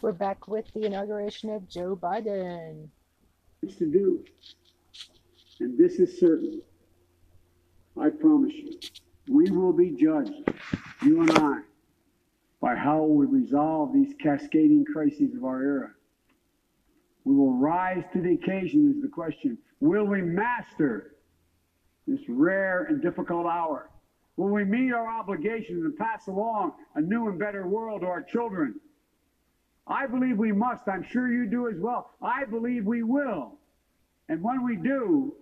We're back with the inauguration of Joe Biden. to do. And this is certain. I promise you, we will be judged, you and I, by how we resolve these cascading crises of our era. We will rise to the occasion is the question. Will we master this rare and difficult hour? Will we meet our obligations and pass along a new and better world to our children? I believe we must. I'm sure you do as well. I believe we will. And when we do,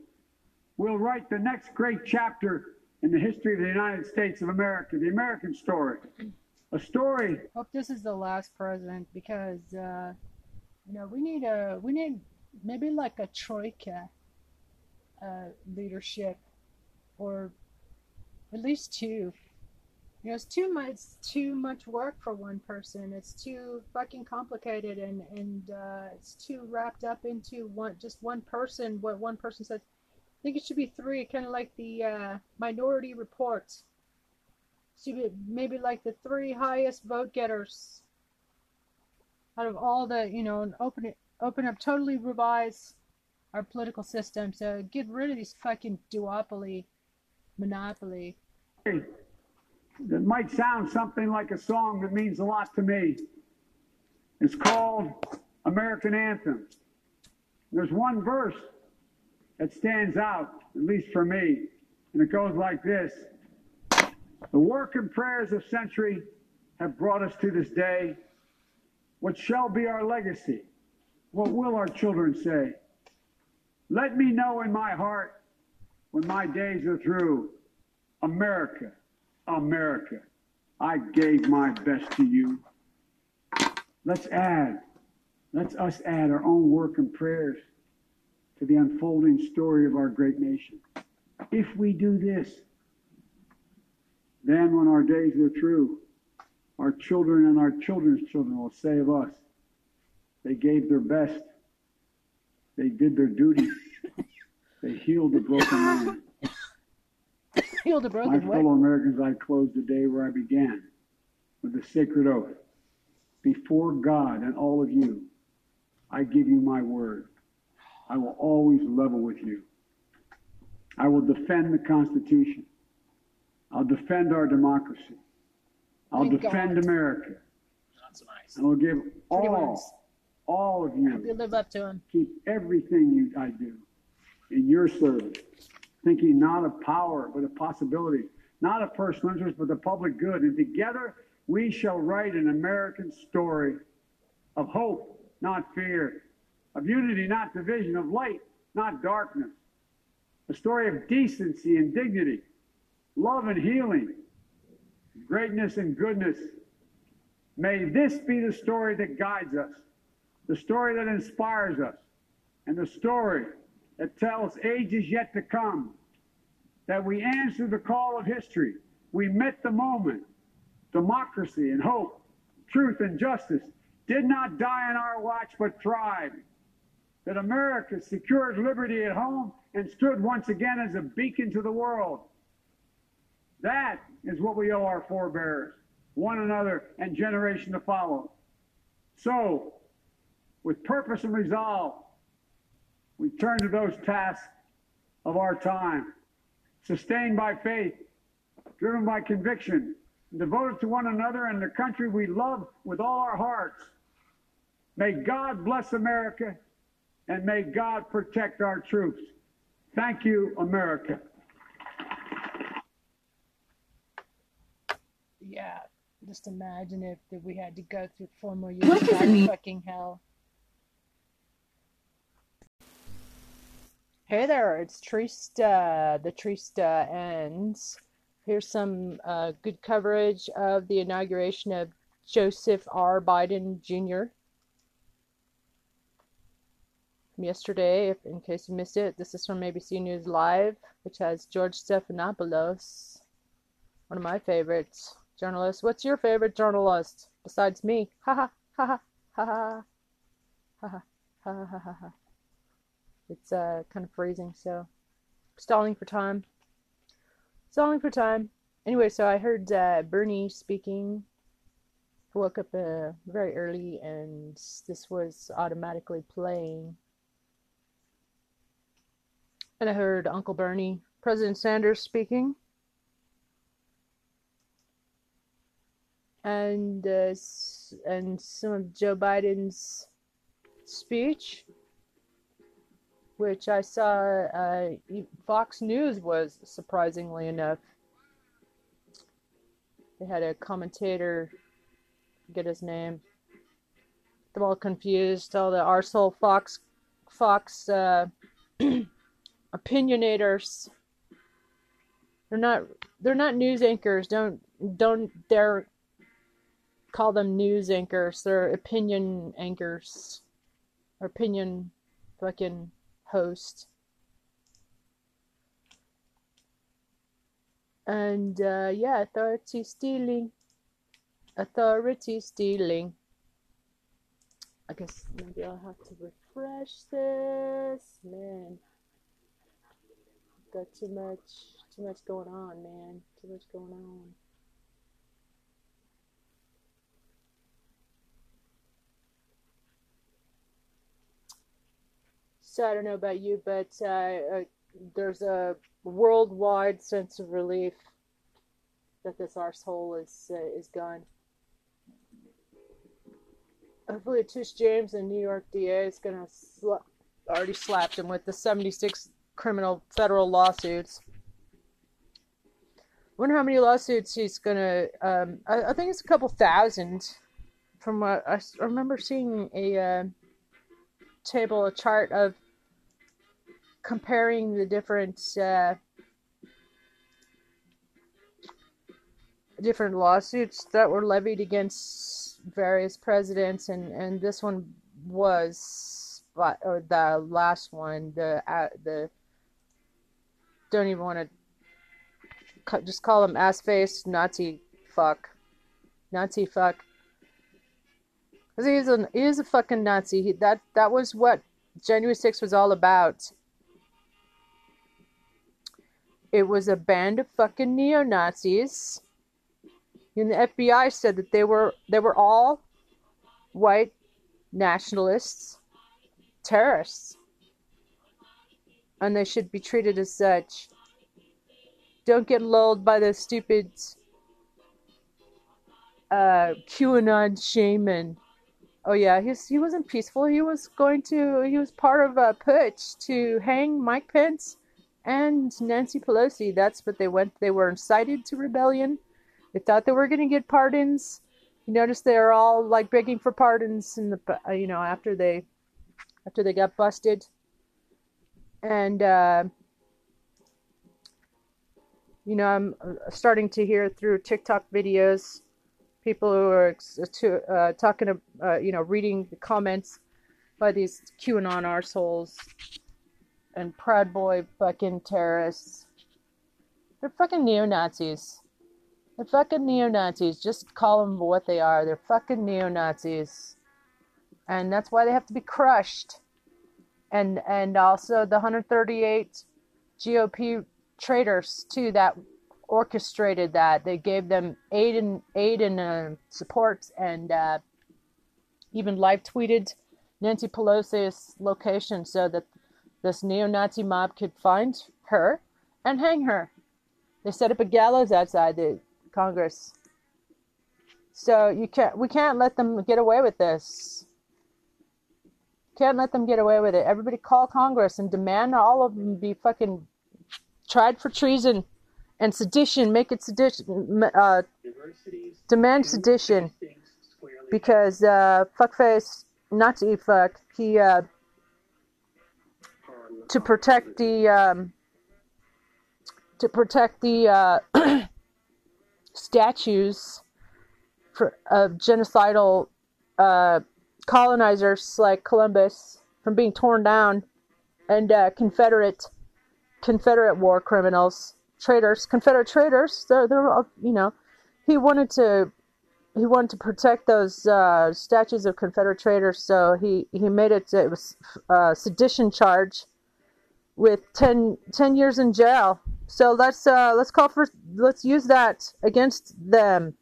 we'll write the next great chapter in the history of the United States of America, the American story. A story. Hope this is the last president because uh, you know we need a we need maybe like a troika uh, leadership or at least two. You know, it's too much. It's too much work for one person. It's too fucking complicated, and and uh, it's too wrapped up into one just one person. What one person said. I think it should be three, kind of like the uh, Minority Report. Should be maybe like the three highest vote getters out of all the you know, and open it, open up, totally revise our political system. So get rid of these fucking duopoly, monopoly. That might sound something like a song that means a lot to me. It's called American Anthem. There's one verse that stands out, at least for me, and it goes like this The work and prayers of century have brought us to this day. What shall be our legacy? What will our children say? Let me know in my heart when my days are through. America, America, I gave my best to you. Let's add, let's us add our own work and prayers to the unfolding story of our great nation. If we do this, then when our days are through, our children and our children's children will say of us, they gave their best, they did their duty, they healed the broken man. Healed a My way. fellow Americans, I close the day where I began with the sacred oath. Before God and all of you, I give you my word. I will always level with you. I will defend the Constitution. I'll defend our democracy. I'll Thank defend God. America. Not so nice. And I'll give Pretty all, words. all of you you live up to him. keep everything you I do in your service, thinking not of power, but of possibility, not of personal interest, but the public good. And together we shall write an American story of hope, not fear, of unity, not division, of light, not darkness, a story of decency and dignity, love and healing, greatness and goodness. May this be the story that guides us, the story that inspires us, and the story that tells ages yet to come that we answered the call of history. We met the moment. Democracy and hope, truth and justice did not die on our watch but thrived. That America secured liberty at home and stood once again as a beacon to the world. That is what we owe our forebears, one another, and generation to follow. So, with purpose and resolve, we turn to those tasks of our time, sustained by faith, driven by conviction, devoted to one another and the country we love with all our hearts. May God bless America and may God protect our troops. Thank you, America. Yeah. Just imagine if that we had to go through four more years What of does it mean? fucking hell. Hey there, it's Trista, the Trista, and here's some uh, good coverage of the inauguration of Joseph R. Biden Jr. from yesterday. If in case you missed it, this is from ABC News Live, which has George Stephanopoulos, one of my favorites journalists. What's your favorite journalist besides me? Ha ha ha ha ha ha ha ha ha ha ha. It's uh kind of freezing, so stalling for time. Stalling for time. Anyway, so I heard uh, Bernie speaking woke up uh, very early and this was automatically playing. And I heard Uncle Bernie, President Sanders speaking. And uh, and some of Joe Biden's speech, which I saw uh, Fox News was surprisingly enough. They had a commentator get his name. They're all confused. All the arsehole Fox Fox uh, opinionators. They're not they're not news anchors. Don't don't dare call them news anchors. They're opinion anchors. Or opinion fucking host. And uh, yeah, authority stealing authority stealing. I guess maybe I'll have to refresh this. Man, got too much, too much going on, man. Too much going on. So I don't know about you, but uh, uh, there's a worldwide sense of relief that this arsehole is uh, is gone hopefully Tish James and New York DA is gonna sla- already slapped him with the 76 criminal federal lawsuits. Wonder how many lawsuits he's gonna. Um, I, I, think it's a couple thousand. From what I, I remember seeing a uh, table, a chart of comparing the different uh, different lawsuits that were levied against various presidents, and and this one was, or the last one, the uh, the don't even want to just call him ass face Nazi fuck, Nazi fuck. Cause he's a he's a fucking Nazi. He, that that was what January 6th was all about. It was a band of fucking neo Nazis and the FBI said that they were they were all white nationalists, terrorists, and they should be treated as such. Don't get lulled by the stupid uh, QAnon shaman. Oh yeah, he's he wasn't peaceful. He was going to he was part of a putsch to hang Mike Pence and Nancy Pelosi. That's what they went. They were incited to rebellion they thought they were going to get pardons. You notice they're all like begging for pardons in the uh, you know after they after they got busted. And uh, you know I'm uh, starting to hear through TikTok videos people who are to, uh, talking uh, you know reading the comments by these QAnon arseholes and Proud Boy fucking terrorists. They're fucking neo Nazis. They're fucking neo Nazis. Just call them what they are. They're fucking neo Nazis, and that's why they have to be crushed. And and also the 138 GOP traitors too that orchestrated that. They gave them aid and aid and uh, support, and uh, even live tweeted Nancy Pelosi's location so that this neo-Nazi mob could find her and hang her. They set up a gallows outside the Congress. So you can't we can't let them get away with this. Can't let them get away with it. Everybody call Congress and demand all of them be fucking tried for treason and sedition. Make it sedition. Uh, demand sedition because uh, fuckface Nazi fuck he uh, to protect the um, to protect the uh, statues for, of genocidal uh, colonizers like Columbus from being torn down, and uh, Confederate Confederate war criminals, traitors, Confederate traitors. They're they're all, you know, he wanted to he wanted to protect those uh, statues of Confederate traitors, so he he made it it was a uh, sedition charge with 10, 10 years in jail so let's uh, let's call for let's use that against them.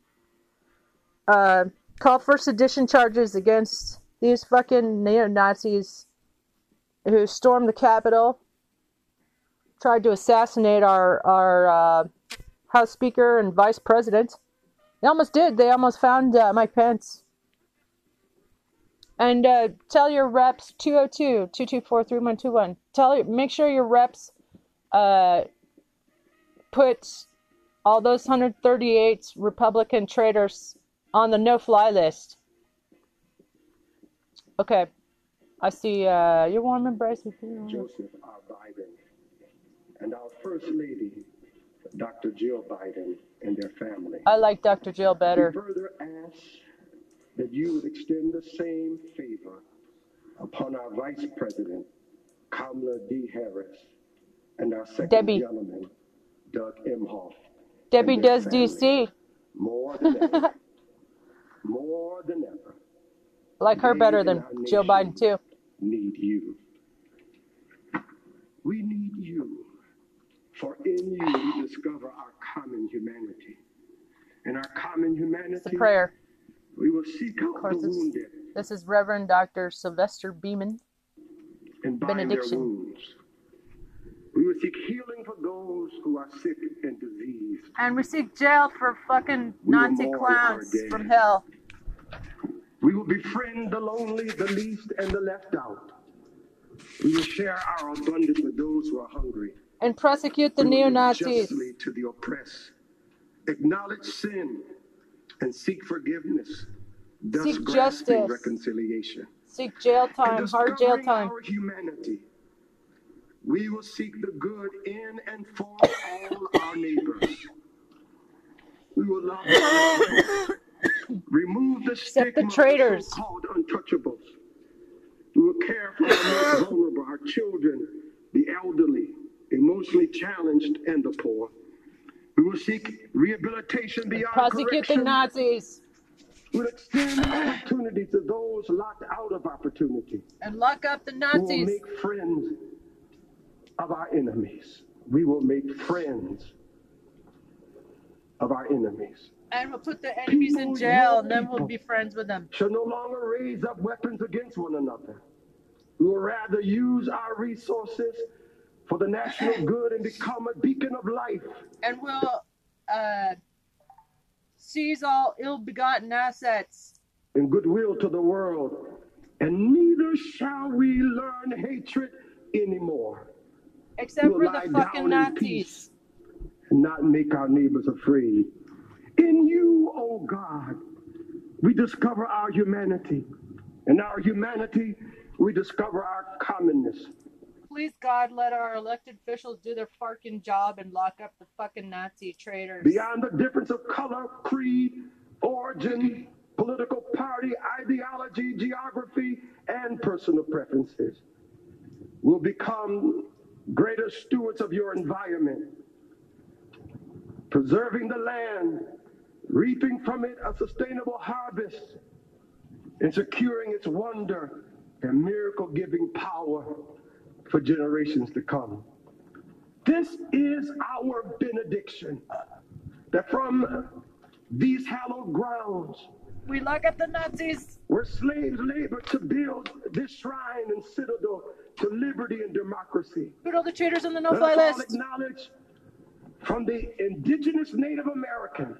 Uh, call for sedition charges against these fucking neo Nazis who stormed the Capitol, tried to assassinate our our uh, House Speaker and Vice President. They almost did. They almost found uh, Mike Pence. And uh, tell your reps 202 224 3121. Tell make sure your reps uh, put all those 138 Republican traitors on the no-fly list. Okay, I see uh, you're warm embrace Joseph R. Biden and our First Lady, Dr. Jill Biden, and their family. I like Dr. Jill We better. further ask that you would extend the same favor upon our Vice President, Kamala D. Harris, and our Second Debbie. Gentleman, Doug Emhoff. Debbie and their does family. DC. More than ever. more than ever. like her They better and than our Joe Biden too. Need you. We need you. For in you we discover our common humanity. And our common humanity It's a prayer. We will seek out course, the it's, wounded this is Reverend Dr. Silvester Beaman. and Benediction. wounds. We will seek healing for those who are sick and diseased. And we seek jail for fucking We Nazi clowns from hell. We will befriend the lonely, the least, and the left out. We will share our abundance with those who are hungry. And prosecute the neo Nazis. to the oppressed, acknowledge sin, and seek forgiveness, thus Seek grasping justice. reconciliation. Seek jail time, hard jail discovering time. our humanity, we will seek the good in and for all our neighbors. We will love the remove the Except the stigma of traitors. so-called untouchables. We will care for our most vulnerable, our children, the elderly, emotionally challenged, and the poor. We will seek rehabilitation beyond Prosecute the correction. Nazis. We will extend opportunity to those locked out of opportunity. And lock up the Nazis. We will Nazis. make friends of our enemies. We will make friends of our enemies. And we'll put the enemies in jail and then we'll be friends with them. Shall no longer raise up weapons against one another. We will rather use our resources for the national good and become a beacon of life. And we'll uh, seize all ill begotten assets. and goodwill to the world, and neither shall we learn hatred anymore. Except We'll for the fucking Nazis. and not make our neighbors afraid. In you, O God, we discover our humanity. In our humanity, we discover our commonness. Please, God, let our elected officials do their fucking job and lock up the fucking Nazi traitors. Beyond the difference of color, creed, origin, political party, ideology, geography, and personal preferences, will become greater stewards of your environment, preserving the land, reaping from it a sustainable harvest, and securing its wonder and miracle giving power for generations to come. This is our benediction that from these hallowed grounds, We lock up the Nazis. where slaves labor to build this shrine and citadel to liberty and democracy. Put all the traitors on the no-fly list. acknowledge from the indigenous Native American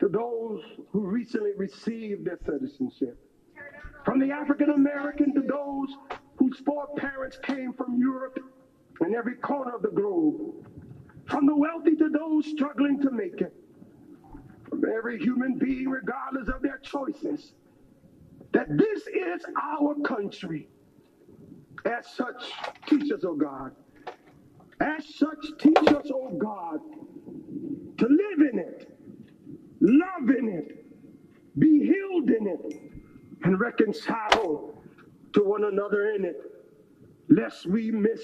to those who recently received their citizenship, from the African American to those whose foreparents came from Europe and every corner of the globe, from the wealthy to those struggling to make it, from every human being, regardless of their choices, that this is our country. As such, teach us, O God. As such, teach us, O God, to live in it, love in it, be healed in it, and reconcile to one another in it, lest we miss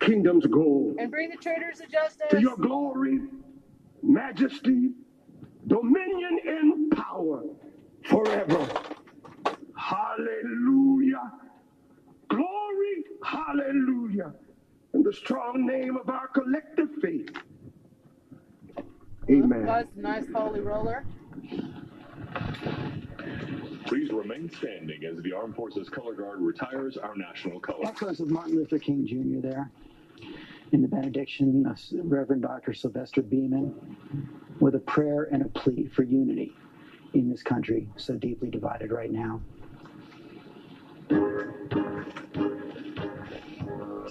kingdom's goal. And bring the traitors to justice. To your glory, majesty, dominion, and power forever. Hallelujah. Glory, hallelujah. In the strong name of our collective faith. Amen. That's a nice holy roller. Please remain standing as the Armed Forces Color Guard retires our national color. Echoes of Martin Luther King Jr. there in the benediction of Reverend Dr. Silvester Beaman with a prayer and a plea for unity in this country so deeply divided right now.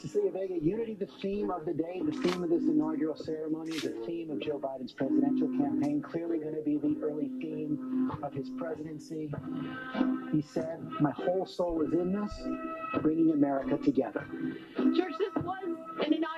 Vega, unity, the theme of the day, the theme of this inaugural ceremony, the theme of Joe Biden's presidential campaign, clearly going to be the early theme of his presidency. He said, My whole soul is in this, bringing America together. Church, this was an inaugural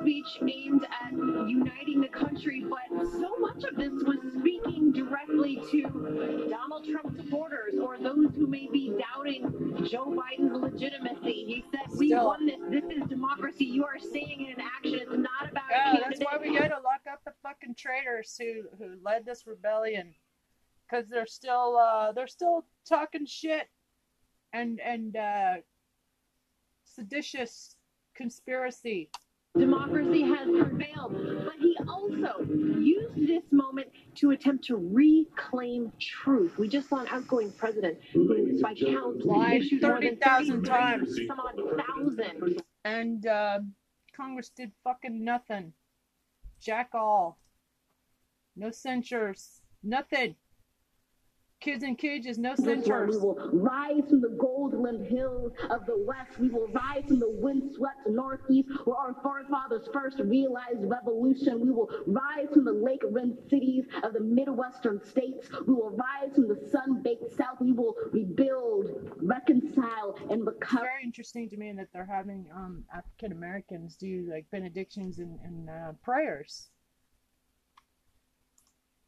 speech aimed at uniting the country, but so much of this was speaking directly to Donald Trump supporters or those who may be doubting Joe Biden's legitimacy. He said, We Still. won this. This is democracy. You are seeing it in action. It's not about Yeah, that's why we gotta lock up the fucking traitors who who led this rebellion, because they're still uh they're still talking shit, and and uh seditious conspiracy. Democracy has prevailed. But he also used this moment to attempt to reclaim truth. We just saw an outgoing president who, by count, Lied issued 30,000 times. Some odd thousand. And uh, Congress did fucking nothing. Jack all. No censures. Nothing. Kids in cages, no one, we will rise from the gold-limbed hills of the west. We will rise from the windswept northeast, where our forefathers first realized revolution. We will rise from the lake-rimmed cities of the midwestern states. We will rise from the sun-baked south. We will rebuild, reconcile, and recover. very interesting to me that they're having um, African Americans do like benedictions and, and uh, prayers.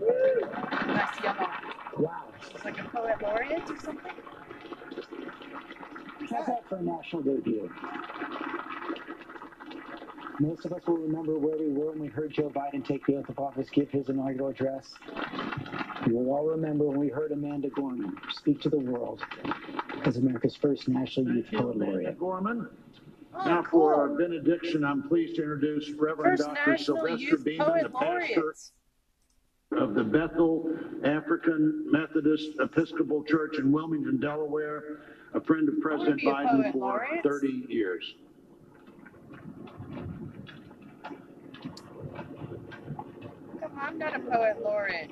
Nice yellow. Wow. It's like a poet laureate or something. How's that for a national debut? Most of us will remember where we were when we heard Joe Biden take the oath of office, give his inaugural address. We will all remember when we heard Amanda Gorman speak to the world as America's first National Youth Thank you, Poet Amanda Laureate. Gorman. Oh, Now for our benediction, I'm pleased to introduce Reverend First Dr. Silvester Youth Beaman, the pastor Laureate. Of the Bethel African Methodist Episcopal Church in Wilmington, Delaware, a friend of President Biden poet for laureate. 30 years. Come on, I'm not a poet laureate.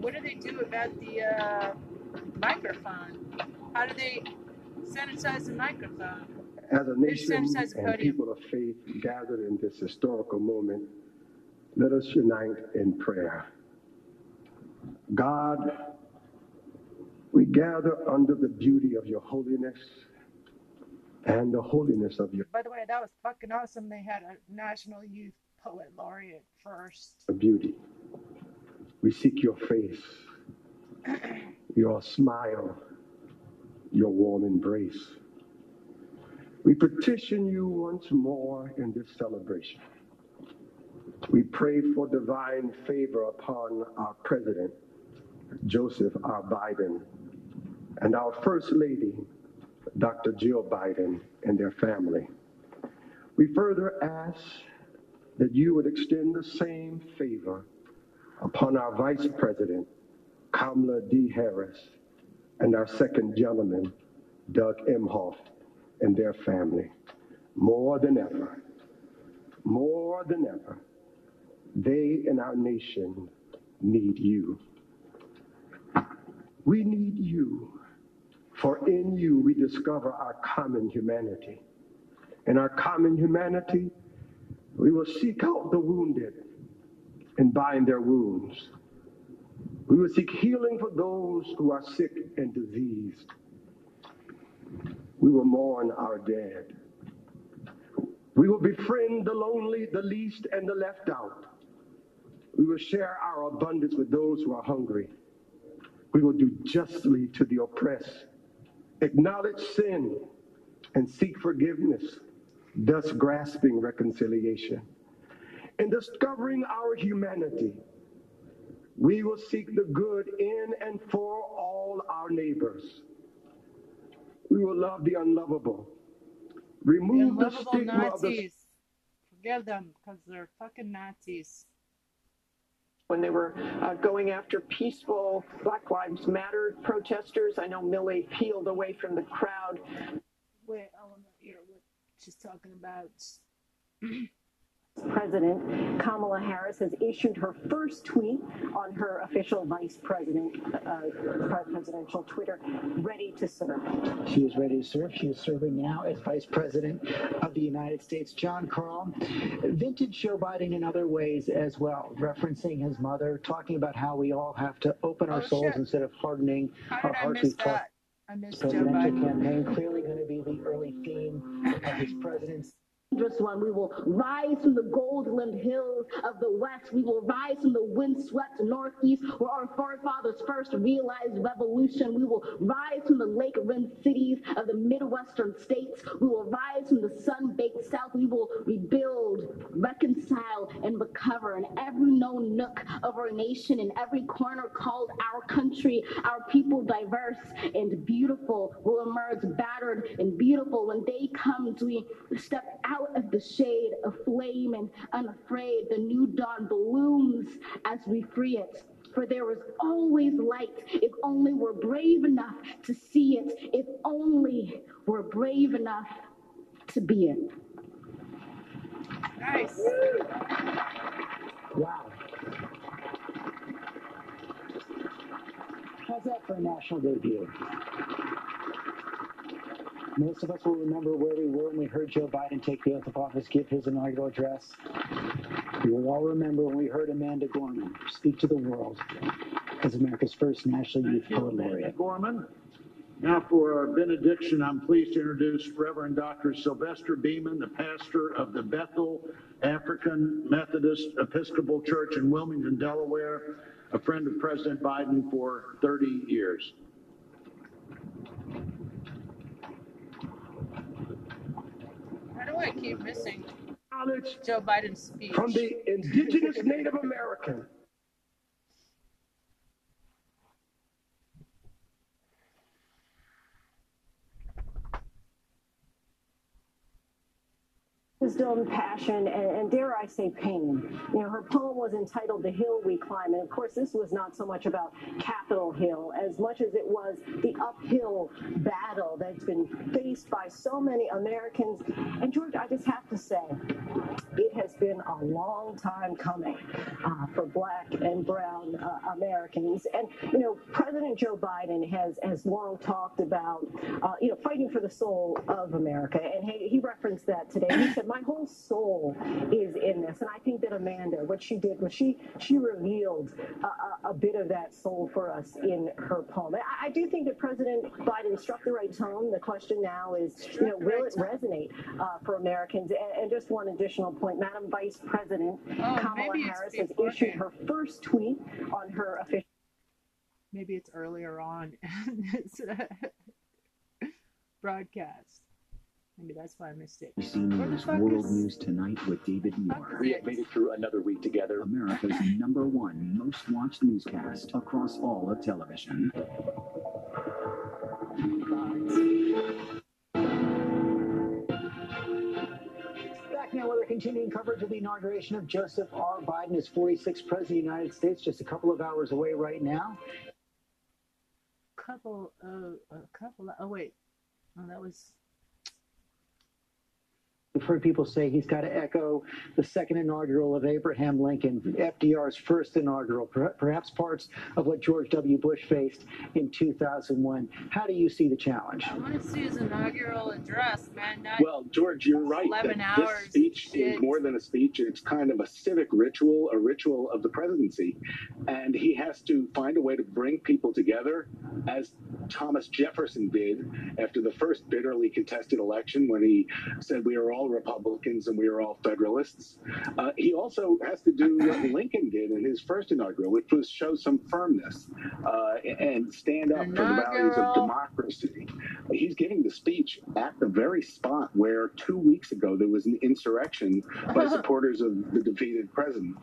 What do they do about the uh, microphone? How do they sanitize the microphone? As a Who's nation says and people of faith gathered in this historical moment, let us unite in prayer. God, we gather under the beauty of your holiness and the holiness of your By the way, that was fucking awesome. They had a National Youth Poet Laureate first. A beauty. We seek your face, your smile, your warm embrace. We petition you once more in this celebration. We pray for divine favor upon our president, Joseph R. Biden, and our First Lady, Dr. Jill Biden, and their family. We further ask that you would extend the same favor upon our Vice President, Kamala D. Harris, and our second gentleman, Doug Emhoff, and their family. More than ever, more than ever, they and our nation need you. We need you, for in you we discover our common humanity. In our common humanity, we will seek out the wounded and bind their wounds. We will seek healing for those who are sick and diseased. We will mourn our dead. We will befriend the lonely, the least, and the left out. We will share our abundance with those who are hungry. We will do justly to the oppressed, acknowledge sin, and seek forgiveness, thus grasping reconciliation. In discovering our humanity, we will seek the good in and for all our neighbors. We will love the unlovable. Remove the unlovable stigma of the Nazis. Forgive them because they're fucking Nazis. when they were uh, going after peaceful Black Lives Matter protesters. I know Millie peeled away from the crowd. Wait, I want to hear what she's talking about. President Kamala Harris has issued her first tweet on her official vice president uh, presidential Twitter, ready to serve. She is ready to serve. She is serving now as Vice President of the United States. Jon Karl, vintage Joe Biden in other ways as well, referencing his mother, talking about how we all have to open our Oh, souls shit. instead of hardening How our hearts. miss We've talked that? I missed Joe presidential Biden. campaign, clearly going to be the early theme of his presidency. One. We will rise from the gold limbed hills of the west. We will rise from the windswept northeast where our forefathers first realized revolution. We will rise from the lake rimmed cities of the Midwestern states. We will rise from the sun baked south. We will rebuild, reconcile, and recover in every known nook of our nation, in every corner called our country. Our people, diverse and beautiful, will emerge battered and beautiful. When day comes, we step out of the shade of flame and unafraid. The new dawn blooms as we free it. For there is always light if only we're brave enough to see it, if only we're brave enough to be it. Nice. Wow. How's that for a national debut? Most of us will remember where we were when we heard Joe Biden take the oath of office, give his inaugural address. We will all remember when we heard Amanda Gorman speak to the world as America's first National Youth you, Poet Amanda Laureate. Gorman. Now for our benediction, I'm pleased to introduce Reverend Dr. Silvester Beaman, the pastor of the Bethel African Methodist Episcopal Church in Wilmington, Delaware, a friend of President Biden for 30 years. How do I keep missing Joe Biden's speech? from the indigenous Native American passion, and, and dare I say pain. You know, her poem was entitled The Hill We Climb. And of course, this was not so much about Capitol Hill as much as it was the uphill battle that's been faced by so many Americans. And George, I just have to say, it has been a long time coming uh, for black and brown uh, Americans. And, you know, President Joe Biden has, has long talked about, uh, you know, fighting for the soul of America. And he, he referenced that today. He said, my whole soul is in this. And I think that Amanda, what she did was she, she revealed a, a, a bit of that soul for us in her poem. I, I do think that President Biden struck the right tone. The question now is, you know, will it resonate uh, for Americans? And, and just one additional point, Madam Vice President Oh, Kamala Harris has issued her first tweet on her official Maybe it's earlier on in this broadcast. Maybe that's why I missed it. ABC Where the News fuck World is- News Tonight with David fuck Muir. We have made it through another week together. America's number one most watched newscast across all of television. Back now with our continuing coverage of the inauguration of Joseph R. Biden as 46th President of the United States, just a couple of hours away right now. Couple, uh, a couple. Of, Oh wait, oh that was. We've heard people say he's got to echo the second inaugural of Abraham Lincoln, FDR's first inaugural, perhaps parts of what George W. Bush faced in 2001. How do you see the challenge? I want to see his inaugural address, man. Not Well, George, you're right. 11 that hours This speech shit. is more than a speech. It's kind of a civic ritual, a ritual of the presidency. And he has to find a way to bring people together, as Thomas Jefferson did after the first bitterly contested election when he said, We are all all Republicans and we are all Federalists. Uh, he also has to do what Lincoln did in his first inaugural, which was show some firmness uh, and stand up for the values of democracy. He's giving the speech at the very spot where two weeks ago there was an insurrection by supporters of the defeated president.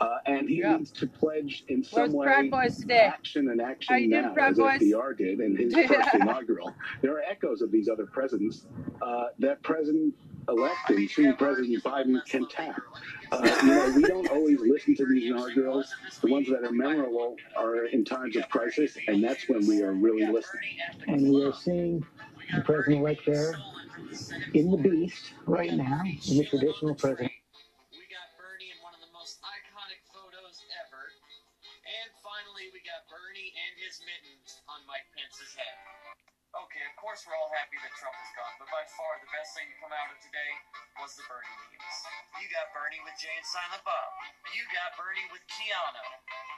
Uh, and he Yeah. needs to pledge in Where's some way Boys today? action and action now, as Boys? FDR did in his first inaugural. There are echoes of these other presidents uh, that President elect and soon President Biden can tap. Uh, you know, we don't always listen to these inaugurals. The ones that are memorable are in times of crisis, and that's when we are really listening. And we are seeing the president-elect there in the beast right now, in the traditional president. Course we're all happy that Trump is gone, but by far the best thing to come out of today was the Bernie memes. You got Bernie with Jay and Silent Bob. You got Bernie with Keanu.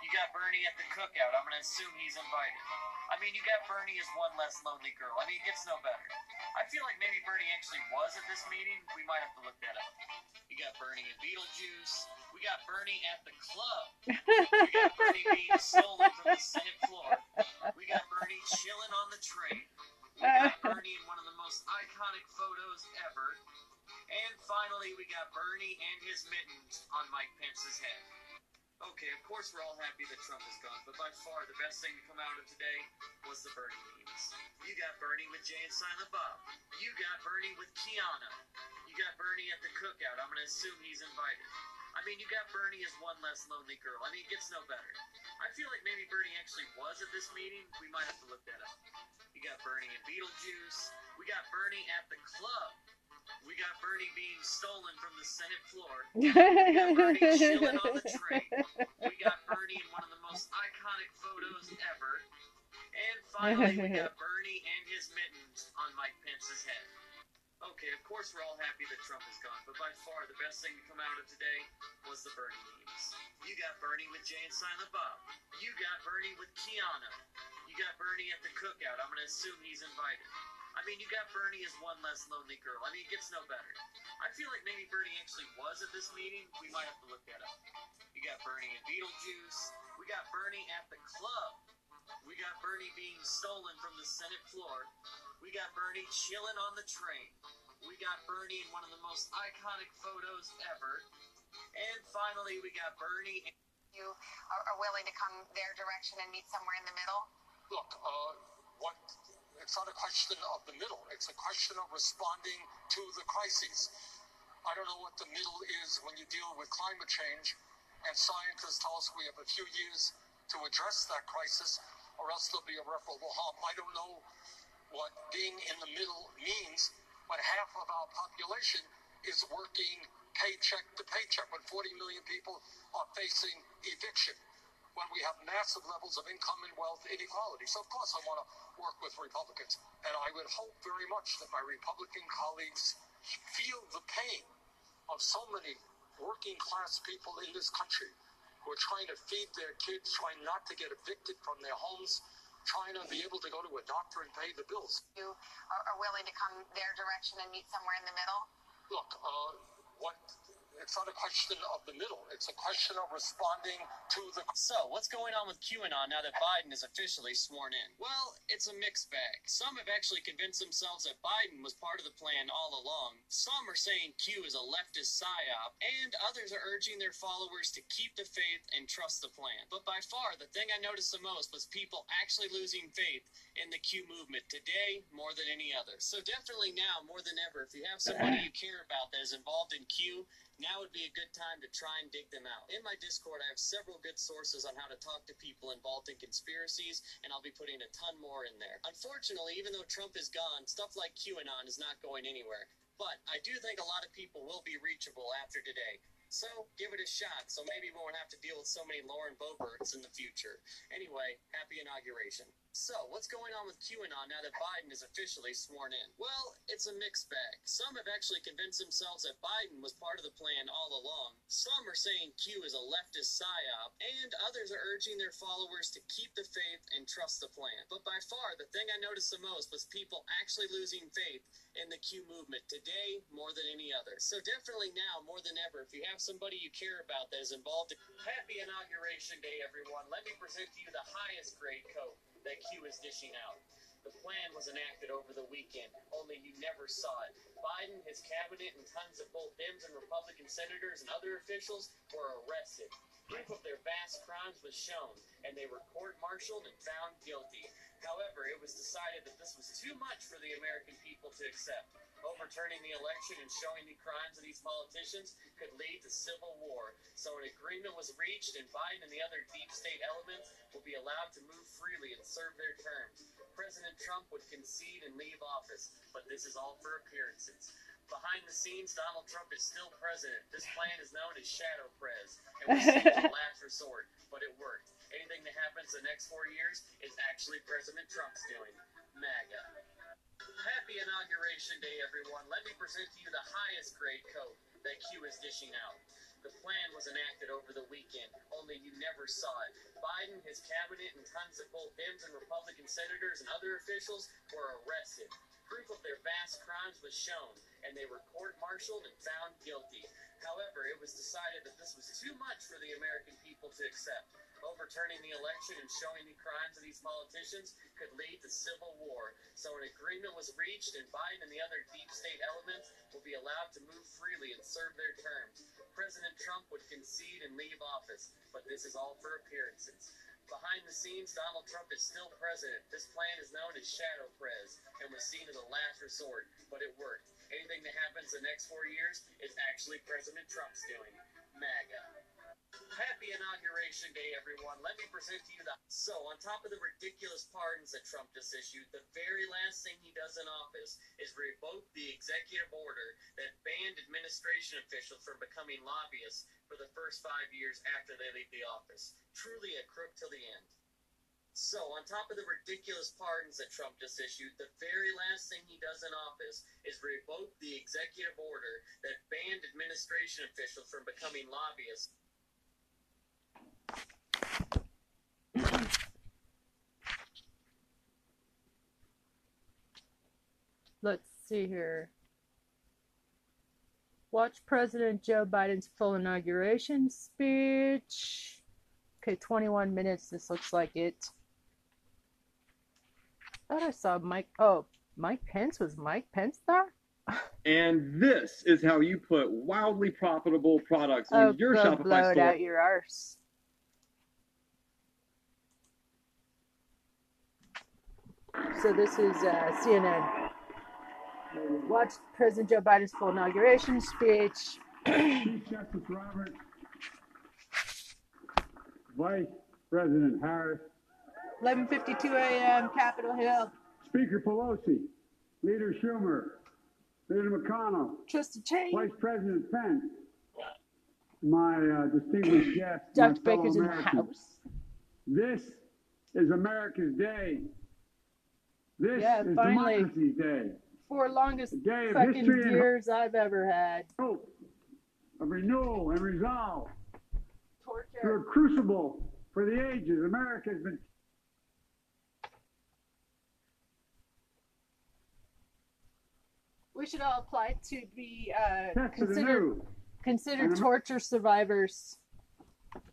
You got Bernie at the cookout. I'm gonna assume he's invited. I mean, you got Bernie as one less lonely girl. I mean, it gets no better. I feel like maybe Bernie actually was at this meeting. We might have to look that up. You got Bernie and Beetlejuice. We got Bernie at the club. We got Bernie being stolen from the Senate floor. We got Bernie chilling on the train. We got Bernie in one of the most iconic photos ever. And finally, we got Bernie and his mittens on Mike Pence's head. Okay, of course we're all happy that Trump is gone, but by far the best thing to come out of today was the Bernie memes. You got Bernie with Jay and Silent Bob. You got Bernie with Keanu. You got Bernie at the cookout. I'm gonna assume he's invited. I mean, you got Bernie as one less lonely girl. I mean, it gets no better. I feel like maybe Bernie actually was at this meeting. We might have to look that up. You got Bernie and Beetlejuice. We got Bernie at the club. We got Bernie being stolen from the Senate floor. We got Bernie chilling on the train. We got Bernie in one of the most iconic photos ever. And finally, we got Bernie and his mittens on Mike Pence's head. Okay, of course we're all happy that Trump is gone, but by far the best thing to come out of today was the Bernie memes. You got Bernie with Jay and Silent Bob. You got Bernie with Keanu. You got Bernie at the cookout. I'm gonna assume he's invited. I mean, you got Bernie as one less lonely girl. I mean, it gets no better. I feel like maybe Bernie actually was at this meeting. We might have to look that up. You got Bernie and Beetlejuice. We got Bernie at the club. We got Bernie being stolen from the Senate floor. We got Bernie chilling on the train. We got Bernie in one of the most iconic photos ever. And finally, we got Bernie. you are, are willing to come their direction and meet somewhere in the middle? Look, uh, what? It's not a question of the middle. It's a question of responding to the crises. I don't know what the middle is when you deal with climate change, and scientists tell us we have a few years to address that crisis, or else there'll be irreparable harm. I don't know what being in the middle means, but half of our population is working paycheck to paycheck when 40 million people are facing eviction when we have massive levels of income and wealth inequality. So, of course, I want to work with Republicans. And I would hope very much that my Republican colleagues feel the pain of so many working class people in this country who are trying to feed their kids, trying not to get evicted from their homes, trying to be able to go to a doctor and pay the bills. You are, willing to come their direction and meet somewhere in the middle? Look, uh, what? It's not a question of the middle. It's a question of responding to the. So, what's going on with QAnon now that Biden is officially sworn in? Well, it's a mixed bag. Some have actually convinced themselves that Biden was part of the plan all along. Some are saying Q is a leftist psyop, and others are urging their followers to keep the faith and trust the plan. But by far, the thing I noticed the most was people actually losing faith in the Q movement today more than any other. So definitely now more than ever, if you have somebody you care about that is involved in Q, now would be a good time to try and dig them out. In my Discord, I have several good sources on how to talk to people involved in conspiracies, and I'll be putting a ton more in there. Unfortunately, even though Trump is gone, stuff like QAnon is not going anywhere. But I do think a lot of people will be reachable after today. So give it a shot, so maybe we won't have to deal with so many Lauren Boeberts in the future. Anyway, happy inauguration. So, what's going on with QAnon now that Biden is officially sworn in? Well, it's a mixed bag. Some have actually convinced themselves that Biden was part of the plan all along. Some are saying Q is a leftist psyop, and others are urging their followers to keep the faith and trust the plan. But by far, the thing I noticed the most was people actually losing faith in the Q movement today more than any other. So definitely now more than ever, if you have somebody you care about that is involved, happy inauguration day, everyone. Let me present to you the highest grade coat that Q is dishing out. The plan was enacted over the weekend, only you never saw it. Biden, his cabinet, and tons of both Dems and Republican senators and other officials were arrested. Proof of their vast crimes was shown, and they were court martialed and found guilty. However, it was decided that this was too much for the American people to accept. Overturning the election and showing the crimes of these politicians could lead to civil war. So an agreement was reached, and Biden and the other deep state elements will be allowed to move freely and serve their terms. President Trump would concede and leave office, but this is all for appearances. Behind the scenes, Donald Trump is still president. This plan is known as Shadow Prez, and was seen as a last resort, but it worked. Anything that happens the next four years is actually President Trump's doing. MAGA. Happy Inauguration Day, everyone. Let me present to you the highest grade coat that Q is dishing out. The plan was enacted over the weekend, only you never saw it. Biden, his cabinet, and tons of both Dems and Republican senators and other officials were arrested. Proof of their vast crimes was shown, and they were court martialed and found guilty. However, it was decided that this was too much for the American people to accept. Overturning the election and showing the crimes of these politicians could lead to civil war. So an agreement was reached, and Biden and the other deep state elements will be allowed to move freely and serve their terms. President Trump would concede and leave office, but this is all for appearances. Behind the scenes, Donald Trump is still president. This plan is known as Shadow Prez and was seen as a last resort, but it worked. Anything that happens the next four years is actually President Trump's doing. MAGA. Happy Inauguration Day, everyone. Let me present to you the. So, on top of the ridiculous pardons that Trump just issued, the very last thing he does in office is revoke the executive order that banned administration officials from becoming lobbyists for the first five years after they leave the office. Truly a crook till the end. So, on top of the ridiculous pardons that Trump just issued, the very last thing he does in office is revoke the executive order that banned administration officials from becoming lobbyists. Let's see here. Watch President Joe Biden's full inauguration speech. Okay, 21 minutes. This looks like it. Thought I saw Mike. Oh, Mike Pence was Mike Pence there? And this is how you put wildly profitable products Oh, on your go Shopify blow it store. out your arse. So this is uh, CNN. Watch President Joe Biden's full inauguration speech. Chief Justice Roberts, Vice President Harris, 11:52 a.m. Capitol Hill. Speaker Pelosi, Leader Schumer, Leader McConnell, Trust change. Vice President Pence, my uh, distinguished guests, Dr. Baker's in the house. This is America's day. This Yeah, is finally. Democracy's day. For longest Day fucking years I've ever had. hope of renewal and resolve. Torture. Through a crucible for the ages, America has been We should all apply to be uh, considered considered torture survivors.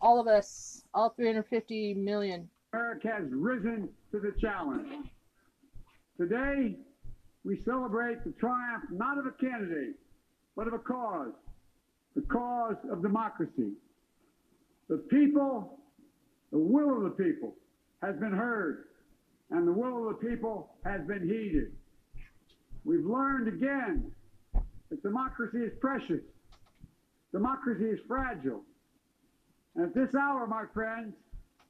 All of us, all 350 million. America has risen to the challenge. Today, we celebrate the triumph not of a candidate, but of a cause, the cause of democracy. The people, the will of the people has been heard, and the will of the people has been heeded. We've learned again that democracy is precious, democracy is fragile. And at this hour, my friends,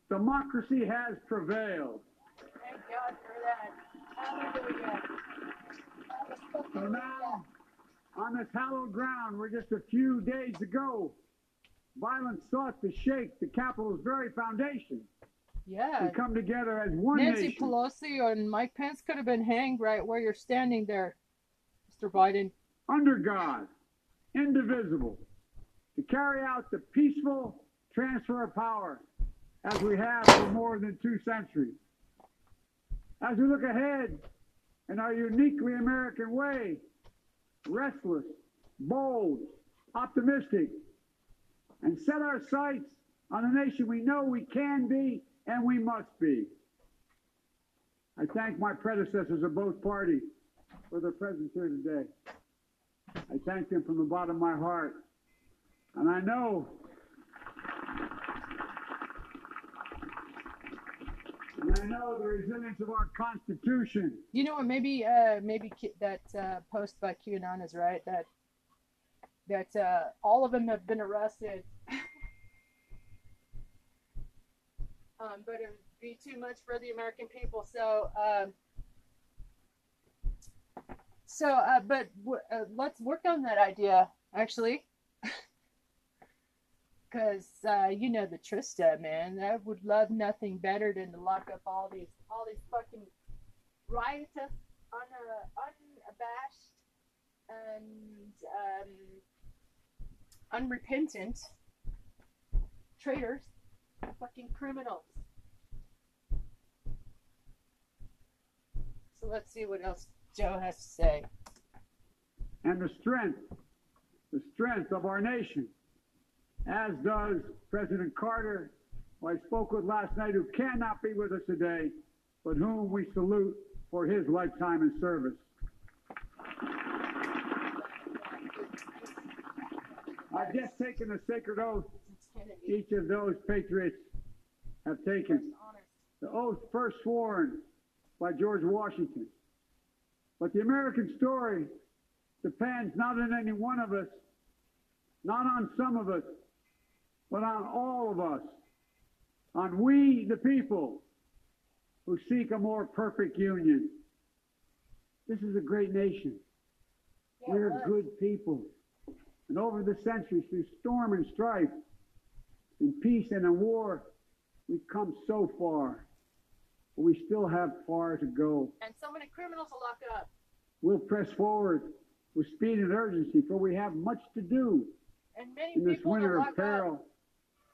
democracy has prevailed. Thank God for that. Hallelujah. So now, on this hallowed ground where just a few days ago, violence sought to shake the Capitol's very foundation, Yeah. We come together as one Nancy nation. Pelosi and Mike Pence could have been hanged right where you're standing there, Mr. Biden. under God, indivisible, to carry out the peaceful transfer of power as we have for more than two centuries. As we look ahead in our uniquely American way, restless, bold, optimistic, and set our sights on a nation we know we can be and we must be. I thank my predecessors of both parties for their presence here today. I thank them from the bottom of my heart. And I know, and I know the resilience of our Constitution. You know what? Maybe, uh, maybe that uh, post by QAnon is right. That that uh, all of them have been arrested. Um, but it would be too much for the American people. So, um, so, uh, but w- uh, let's work on that idea actually. Cause uh, you know the Trista man, I would love nothing better than to lock up all these all these fucking riotous, un, unabashed, and um, unrepentant traitors, fucking criminals. So let's see what else Joe has to say. and the strength, the strength of our nation, as does President Carter, who I spoke with last night, who cannot be with us today, but whom we salute for his lifetime in service. I've just taken a sacred oath each of those patriots have taken. The oath first sworn by George Washington. But the American story depends not on any one of us, not on some of us, but on all of us, on we, the people, who seek a more perfect union. This is a great nation. We're good people. And over the centuries, through storm and strife, in peace and in war, we've come so far. But we still have far to go. And so many criminals will lock up. We'll press forward with speed and urgency, for we have much to do And many in this winter of peril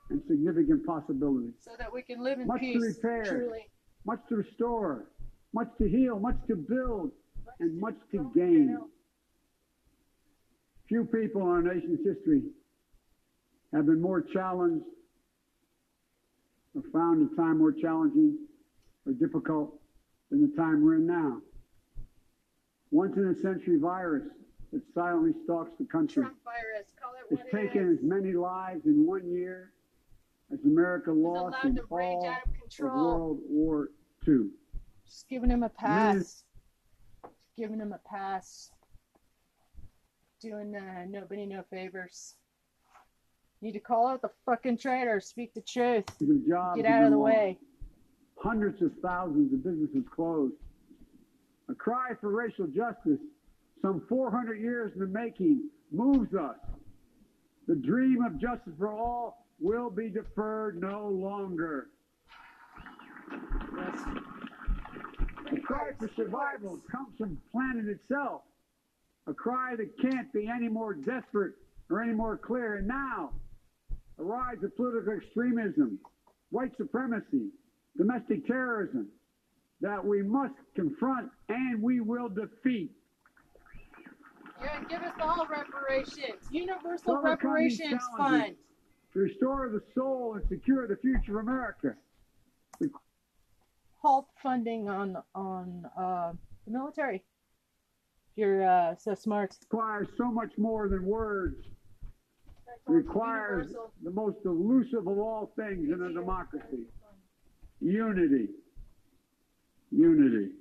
and significant possibilities. so that we can live in Much to repair, Truly. much to restore, much to heal, much to build, and much to gain. Few people in our nation's history have been more challenged or found the time more challenging or difficult than the time we're in now. Once in a century virus that silently stalks the country Trump virus, call it has what it taken is. as many lives in one year as America lost in to rage all out of of. World War II. Just giving him a pass. Just giving him a pass. Doing uh, nobody no favors. Need to call out the fucking traitors. Speak the truth. Get out of the lost. way. Hundreds of thousands of businesses closed. A cry for racial justice, some 400 years in the making, moves us. The dream of justice for all will be deferred no longer. The cry for survival comes from the planet itself. A cry that can't be any more desperate or any more clear. And now, a rise of political extremism, white supremacy, domestic terrorism that we must confront and we will defeat. Yeah, give us all reparations. Universal Overcome these reparations fund. To restore the soul and secure the future of America. Halt funding on on uh, the military. You're uh, so smart. requires so much more than words. Requires the most elusive of all things in a democracy. Unity. Unity.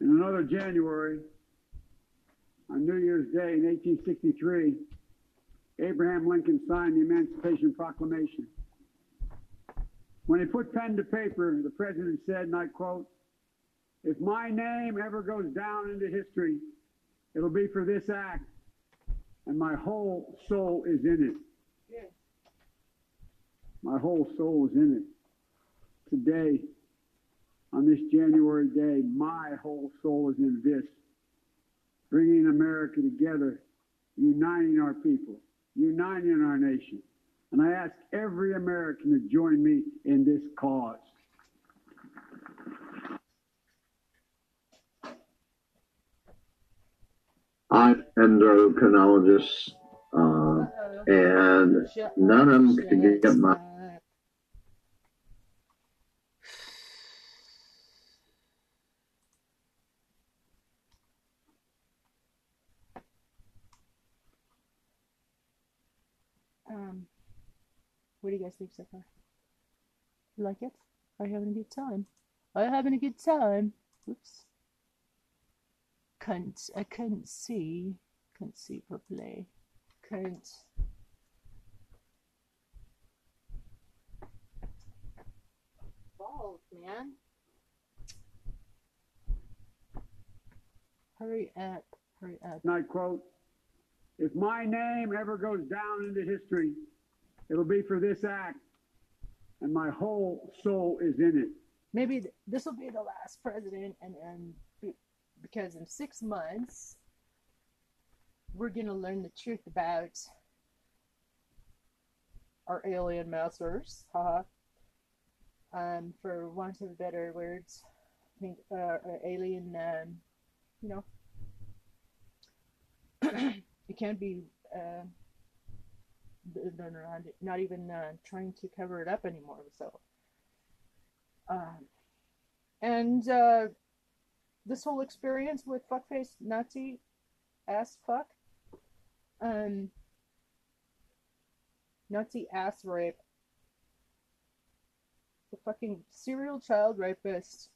In another January, on New Year's Day in 1863, Abraham Lincoln signed the Emancipation Proclamation. When he put pen to paper, the president said, and I quote, if my name ever goes down into history, it'll be for this act, and my whole soul is in it. My whole soul is in it. today, on this January day, my whole soul is in this bringing America together, uniting our people, uniting our nation. And I ask every American to join me in this cause. I'm endocrinologist, uh, and none of them can get my. Um, what do you guys think so far? You like it? Are you having a good time? Are you having a good time? Oops. Couldn't I couldn't see. Couldn't see properly. Couldn't. Balls, man. Hurry up. Hurry up. And I quote, if my name ever goes down into history, it'll be for this act, and my whole soul is in it. Maybe th- this will be the last president, and and be- because in six months we're gonna learn the truth about our alien masters. Haha. Um, for want of better words, I think uh, alien. Um, you know, it can't be. Uh, not even uh, trying to cover it up anymore. So, um, and uh, this whole experience with fuckface Nazi ass fuck, um, Nazi ass rape, the fucking serial child rapist.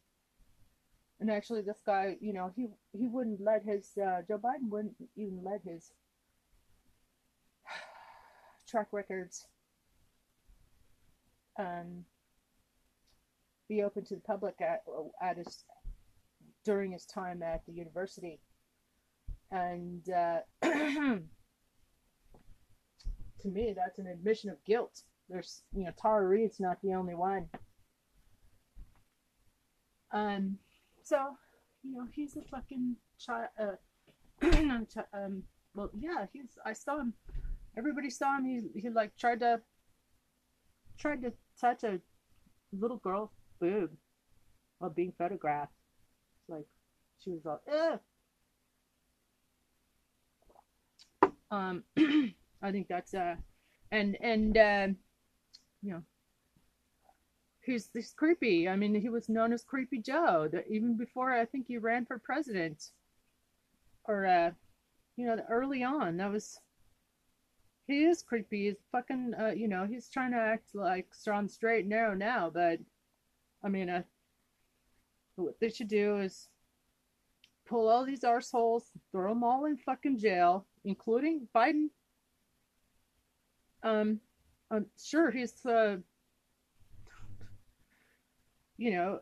And actually, this guy, you know, he he wouldn't let his uh, Joe Biden wouldn't even let his track records um, be open to the public at, at his during his time at the university, and uh, to me, that's an admission of guilt. There's, you know, Tara Reade's not the only one. Um, so, you know, he's a fucking child. Uh, um, well, yeah, he's. I saw him. Everybody saw him. He he like tried to tried to touch a little girl's boob while being photographed. Like she was all, um, I think that's uh, and and um, you know, he's this creepy. I mean, he was known as Creepy Joe. Even before I think he ran for president, or uh, you know, early on. That was he is creepy. He's fucking, uh, you know, he's trying to act like strong, straight, narrow now, but I mean, uh, what they should do is pull all these arseholes, throw them all in fucking jail, including Biden. Um, I'm sure he's, uh, you know,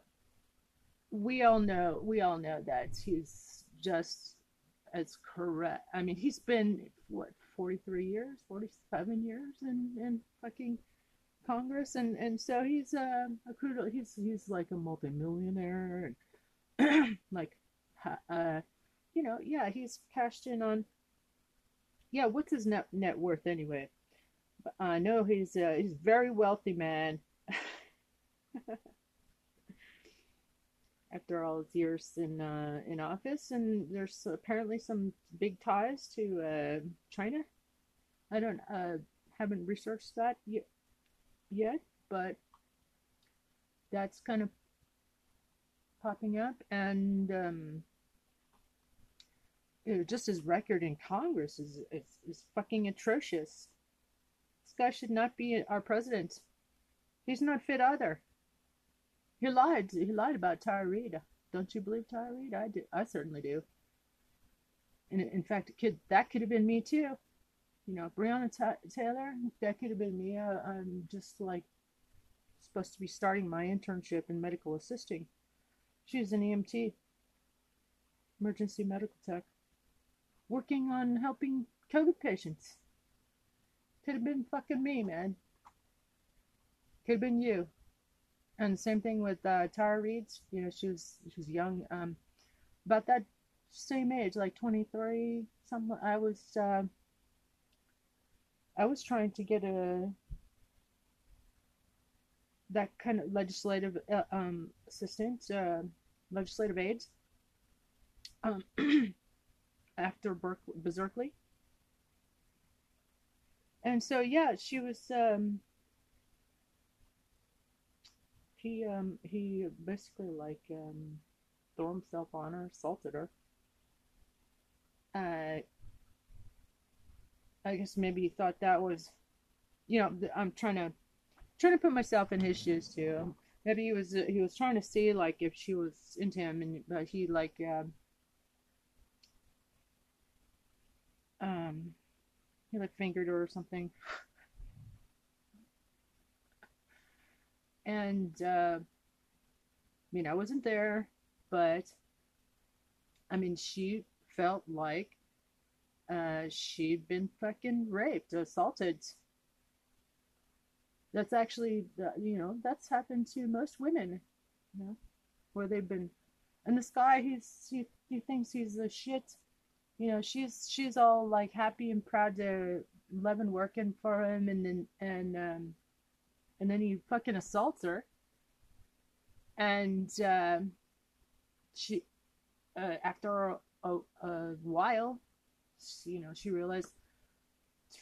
we all know, we all know that he's just as correct. I mean, he's been what 43 years, 47 years in in fucking Congress, and and so he's uh, a crude. He's he's like a multimillionaire, and like, uh, you know, yeah, he's cashed in on. Yeah, what's his net net worth anyway? I know he's uh, he's a very wealthy man. After all his years in uh, in office, and there's apparently some big ties to uh, China. I don't uh, haven't researched that yet, yet, but that's kind of popping up, and um, you know, just his record in Congress is, is is fucking atrocious. This guy should not be our president. He's not fit either. He lied. He lied about Tara. Don't you believe Tara? I do. I certainly do. And in fact, could that could have been me too. You know, Breonna Ta- Taylor. That could have been me. I, I'm just like supposed to be starting my internship in medical assisting. She's an EMT, emergency medical tech, working on helping COVID patients. Could have been fucking me, man. Could have been you. And same thing with uh, Tara Reade. You know, she was she was young, um, about that same age, like 23. Some I was uh, I was trying to get a that kind of legislative uh, um, assistant, uh, legislative aides. Um, after Berk- Berkeley. And so yeah, she was um he um he basically like um threw himself on her, assaulted her. Uh I guess maybe he thought that was you know, I'm trying to trying to put myself in his shoes too. Maybe he was he was trying to see like if she was into him and but he like uh, um he like fingered her or something. And uh I mean I wasn't there, but I mean she felt like uh she'd been fucking raped, assaulted. That's actually you know, that's happened to most women, you know, where they've been. And this guy he's he, he thinks he's a shit. You know she's she's all like happy and proud to love and working for him and then and um and then he fucking assaults her. And uh, she uh, after a, a, a while you know she realized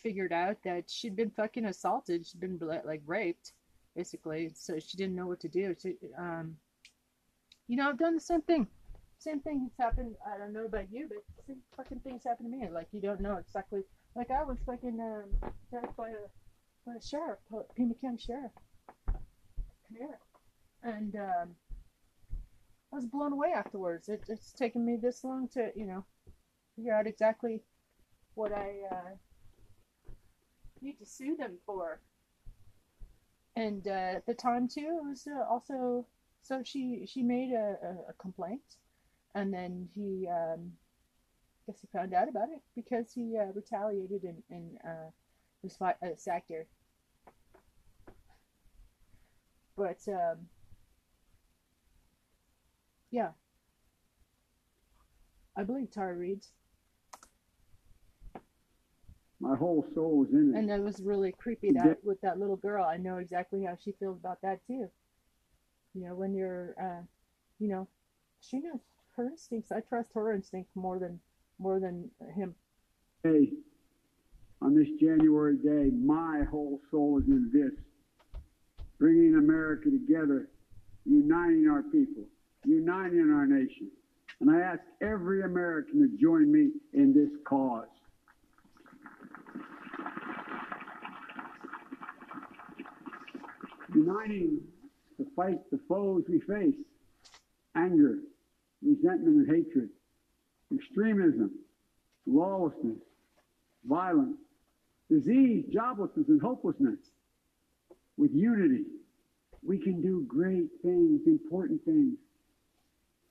figured out that she'd been fucking assaulted she'd been like raped basically so she didn't know what to do she, um you know i've done the same thing same thing has happened. I don't know about you, but same fucking things happen to me. Like you don't know exactly. Like I was fucking um, attacked by a by a sheriff, Pima County Sheriff, and um, I was blown away afterwards. It, it's taken me this long to you know figure out exactly what I uh, need to sue them for. And uh, at the time too, it was uh, also so she she made a, a, a complaint and then he um, I guess he found out about it because he uh, retaliated and and uh, was fi- uh, sacked her. But um, yeah, I believe Tara Reade. My whole soul was in it. And that was really creepy that with that little girl. I know exactly how she feels about that too. You know, when you're, uh, you know, she knows her instincts. I trust her instincts more than more than him. Hey, on this January day, my whole soul is in this. Bringing America together, uniting our people, uniting our nation. And I ask every American to join me in this cause. Uniting to fight the foes we face anger, resentment and hatred, extremism, lawlessness, violence, disease, joblessness, and hopelessness. With unity, we can do great things, important things.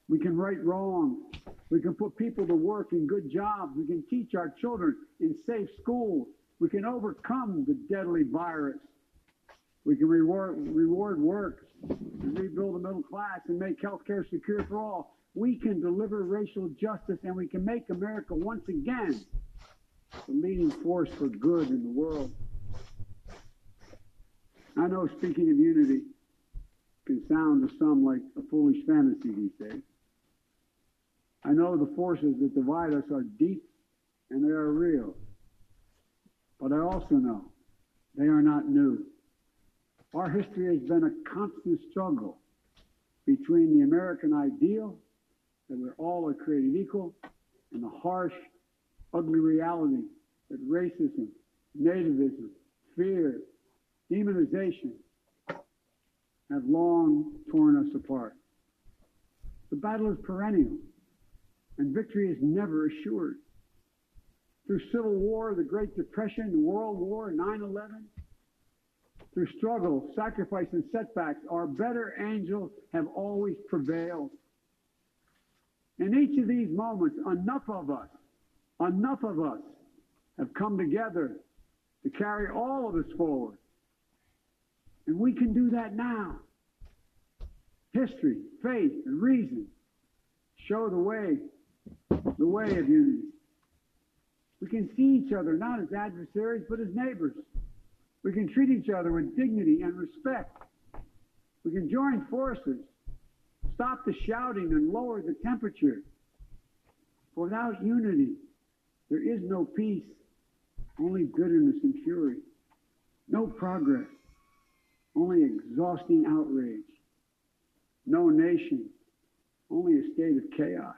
We can right wrong. We can put people to work in good jobs. We can teach our children in safe schools. We can overcome the deadly virus. We can reward, reward work rebuild the middle class and make health care secure for all we can deliver racial justice and we can make America once again the leading force for good in the world. I know speaking of unity can sound to some like a foolish fantasy these days. I know the forces that divide us are deep and they are real. But I also know they are not new. Our history has been a constant struggle between the American ideal that we're all are created equal, and the harsh, ugly reality that racism, nativism, fear, demonization have long torn us apart. The battle is perennial, and victory is never assured. Through Civil War, the Great Depression, World War, 9 11, through struggle, sacrifice, and setbacks, our better angels have always prevailed. In each of these moments, enough of us, enough of us have come together to carry all of us forward. And we can do that now. history, faith, and reason show the way, the way of unity. We can see each other not as adversaries, but as neighbors. We can treat each other with dignity and respect. We can join forces, stop the shouting, and lower the temperature. For without unity, there is no peace, only bitterness and fury. No progress, only exhausting outrage. No nation, only a state of chaos.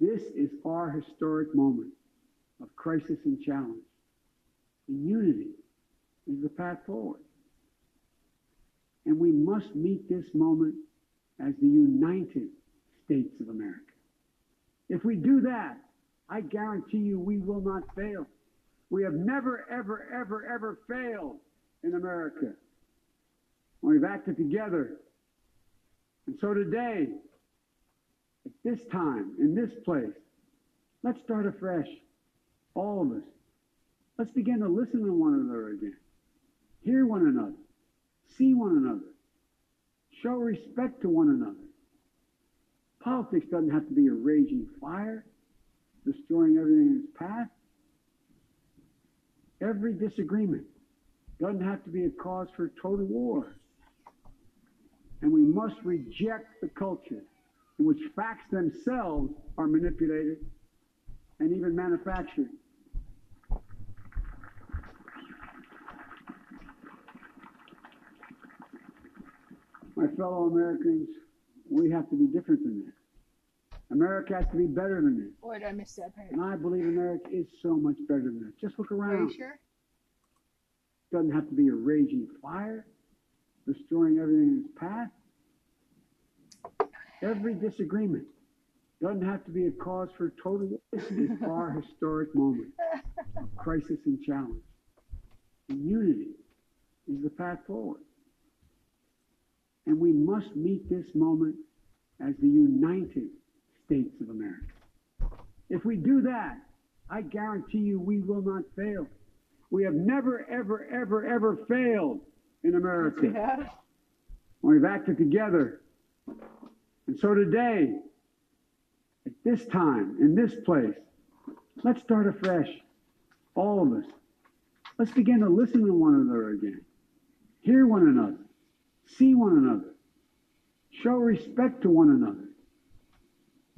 This is our historic moment of crisis and challenge. And unity path forward. And we must meet this moment as the United States of America. If we do that, I guarantee you we will not fail. We have never, ever, ever, ever failed in America. We've acted together. And so today, at this time, in this place, let's start afresh. All of us. Let's begin to listen to one another again. Hear one another. See one another. Show respect to one another. Politics doesn't have to be a raging fire, destroying everything in its path. Every disagreement doesn't have to be a cause for total war. And we must reject the culture in which facts themselves are manipulated and even manufactured. My fellow Americans, we have to be different than that. America has to be better than this. Boy, did I miss that part. And I believe America is so much better than that. Just look around. Are you sure? Doesn't have to be a raging fire, destroying everything in its path. Every disagreement doesn't have to be a cause for total. This is our historic moment of crisis and challenge. And unity is the path forward. And we must meet this moment as the United States of America. If we do that, I guarantee you we will not fail. We have never, ever, ever, ever failed in America. We have. We've acted together. And so today, at this time, in this place, let's start afresh. All of us. Let's begin to listen to one another again. Hear one another. See one another. Show respect to one another.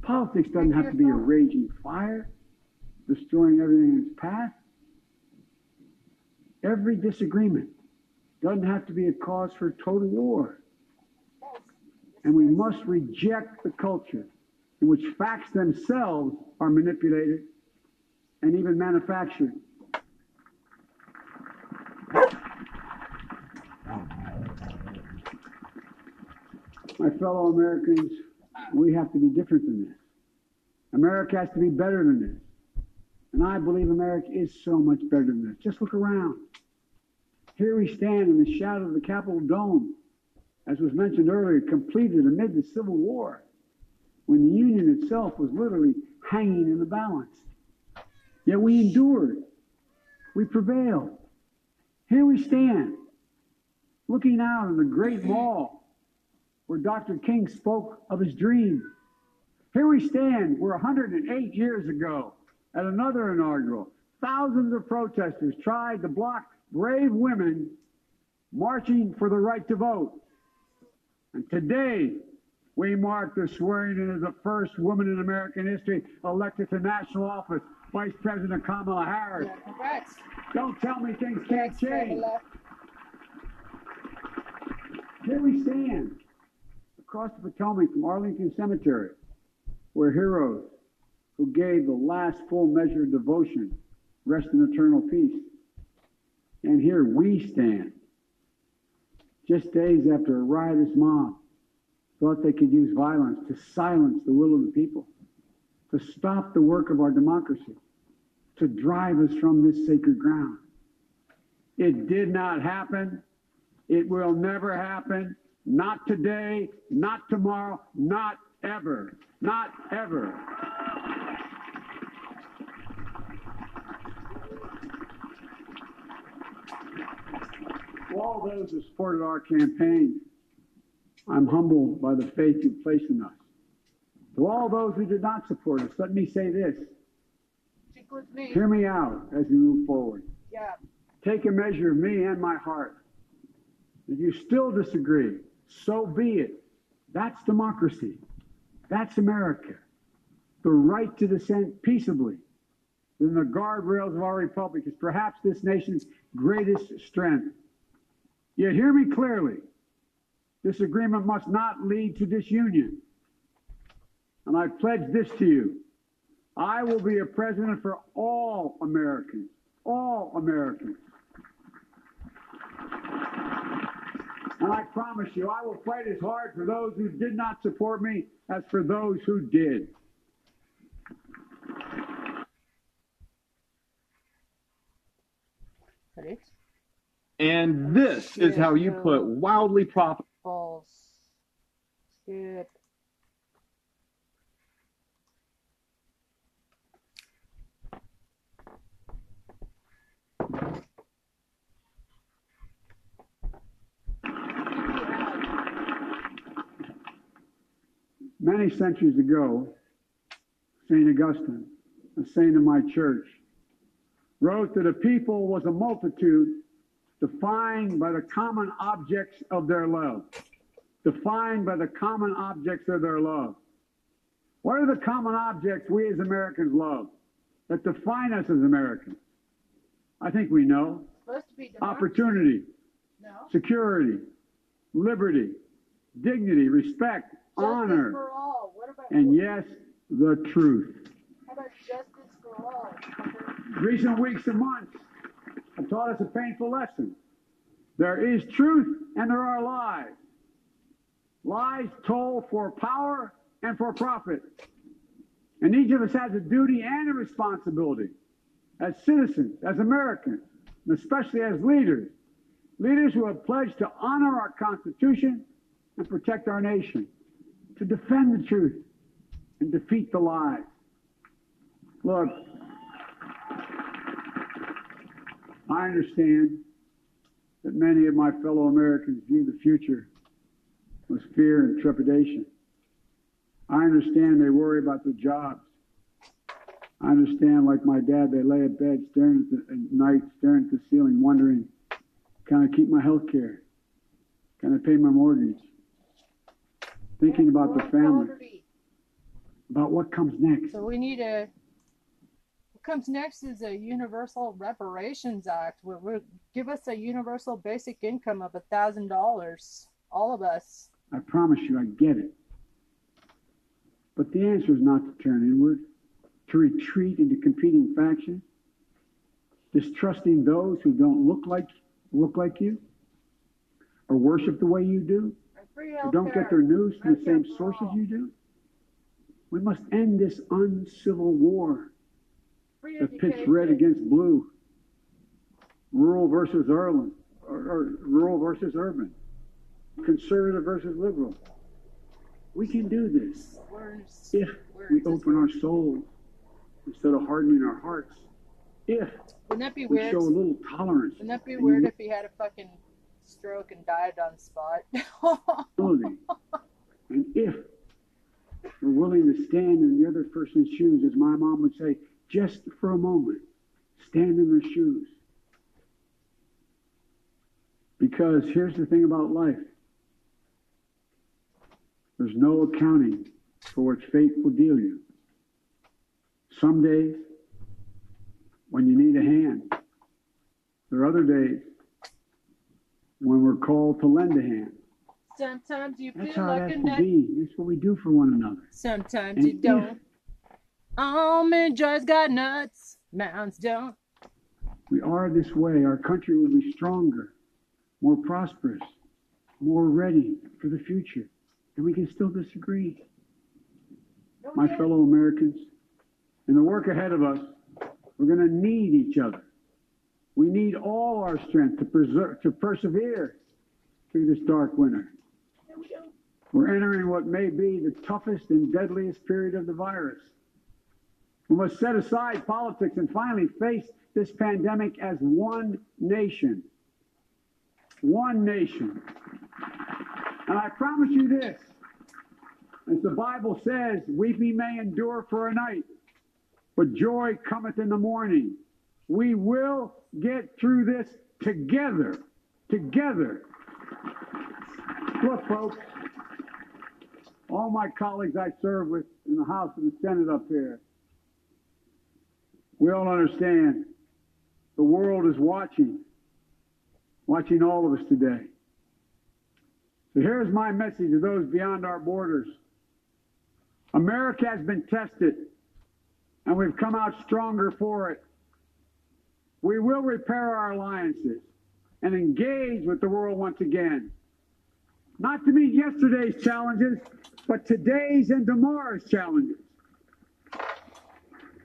Politics doesn't have to be a raging fire, destroying everything in its path. Every disagreement doesn't have to be a cause for total war. And we must reject the culture in which facts themselves are manipulated and even manufactured. My fellow Americans, we have to be different than this. America has to be better than this. And I believe America is so much better than this. Just look around. Here we stand in the shadow of the Capitol Dome, as was mentioned earlier, completed amid the Civil War, when the Union itself was literally hanging in the balance. Yet we endured. We prevailed. Here we stand, looking out on the great mall where Dr. King spoke of his dream. Here we stand, we're 108 years ago, at another inaugural, thousands of protesters tried to block brave women marching for the right to vote. And today, we mark the swearing in of the first woman in American history elected to national office, Vice President Kamala Harris. Yeah, congrats. Don't tell me things can't change. Kamala. Here we stand across the Potomac from Arlington Cemetery, where heroes who gave the last full measure of devotion rest in eternal peace. And here we stand, just days after a riotous mob thought they could use violence to silence the will of the people, to stop the work of our democracy, to drive us from this sacred ground. It did not happen. It will never happen. Not today, not tomorrow, not ever. Not ever. To all those who supported our campaign, I'm humbled by the faith you placed in us. To all those who did not support us, let me say this. Me. Hear me out as we move forward. Yeah. Take a measure of me and my heart. If you still disagree, so be it. That's democracy. That's America. The right to dissent peaceably within the guardrails of our republic is perhaps this nation's greatest strength. Yet hear me clearly. This agreement must not lead to disunion. And I pledge this to you. I will be a president for all Americans, all Americans. And I promise you, I will fight as hard for those who did not support me as for those who did. And this is how you put wildly profitable. Skip. Many centuries ago, St. Augustine, a saint of my church, wrote that a people was a multitude defined by the common objects of their love. Defined by the common objects of their love. What are the common objects we as Americans love that define us as Americans? I think we know. Supposed to be. Opportunity, No. security, liberty, dignity, respect, honor, For all. What about and yes, the truth. how about justice for all? Recent weeks and months have taught us a painful lesson. There is truth and there are lies. Lies told for power and for profit. And each of us has a duty and a responsibility as citizens, as Americans, and especially as leaders. Leaders who have pledged to honor our Constitution and protect our nation, to defend the truth and defeat the lies. Look, I understand that many of my fellow Americans view the future with fear and trepidation. I understand they worry about their jobs. I understand, like my dad, they lay in bed staring at, the, at night, staring at the ceiling, wondering, can I keep my health care? Can I pay my mortgage? Thinking about the family, about what comes next. So we need a. What comes next is a Universal Reparations Act, where we give us a universal basic income of a thousand dollars, all of us. I promise you, I get it. But the answer is not to turn inward, to retreat into competing factions, distrusting those who don't look like look like you, or worship the way you do, Don't get their news from the same sources you do. We must end this uncivil war that pits red against blue, rural versus urban, or, or rural versus urban, conservative versus liberal. We can do this if we open our souls instead of hardening our hearts. If Wouldn't that be we weird? show a little tolerance Wouldn't that be weird if he had a fucking stroke and died on spot? and if we're willing to stand in the other person's shoes, as my mom would say, just for a moment, stand in their shoes. Because here's the thing about life there's no accounting for what fate will deal you. Some days, when you need a hand, there are other days when we're called to lend a hand. Sometimes you That's feel how like a nut. be. That's what we do for one another. Sometimes And you don't. Almond joy's got nuts. Mounds don't. we are this way, our country will be stronger, more prosperous, more ready for the future. And we can still disagree. My fellow Americans, in the work ahead of us, we're going to need each other. We need all our strength to preserve, to persevere through this dark winter. We're entering what may be the toughest and deadliest period of the virus. We must set aside politics and finally face this pandemic as one nation. One nation. And I promise you this, as the Bible says, weeping may endure for a night, but joy cometh in the morning. We will get through this together. Together. Look, folks, all my colleagues I serve with in the House and the Senate up here, we all understand the world is watching, watching all of us today. So here's my message to those beyond our borders. America has been tested, and we've come out stronger for it. We will repair our alliances and engage with the world once again. Not to meet yesterday's challenges, but today's and tomorrow's challenges.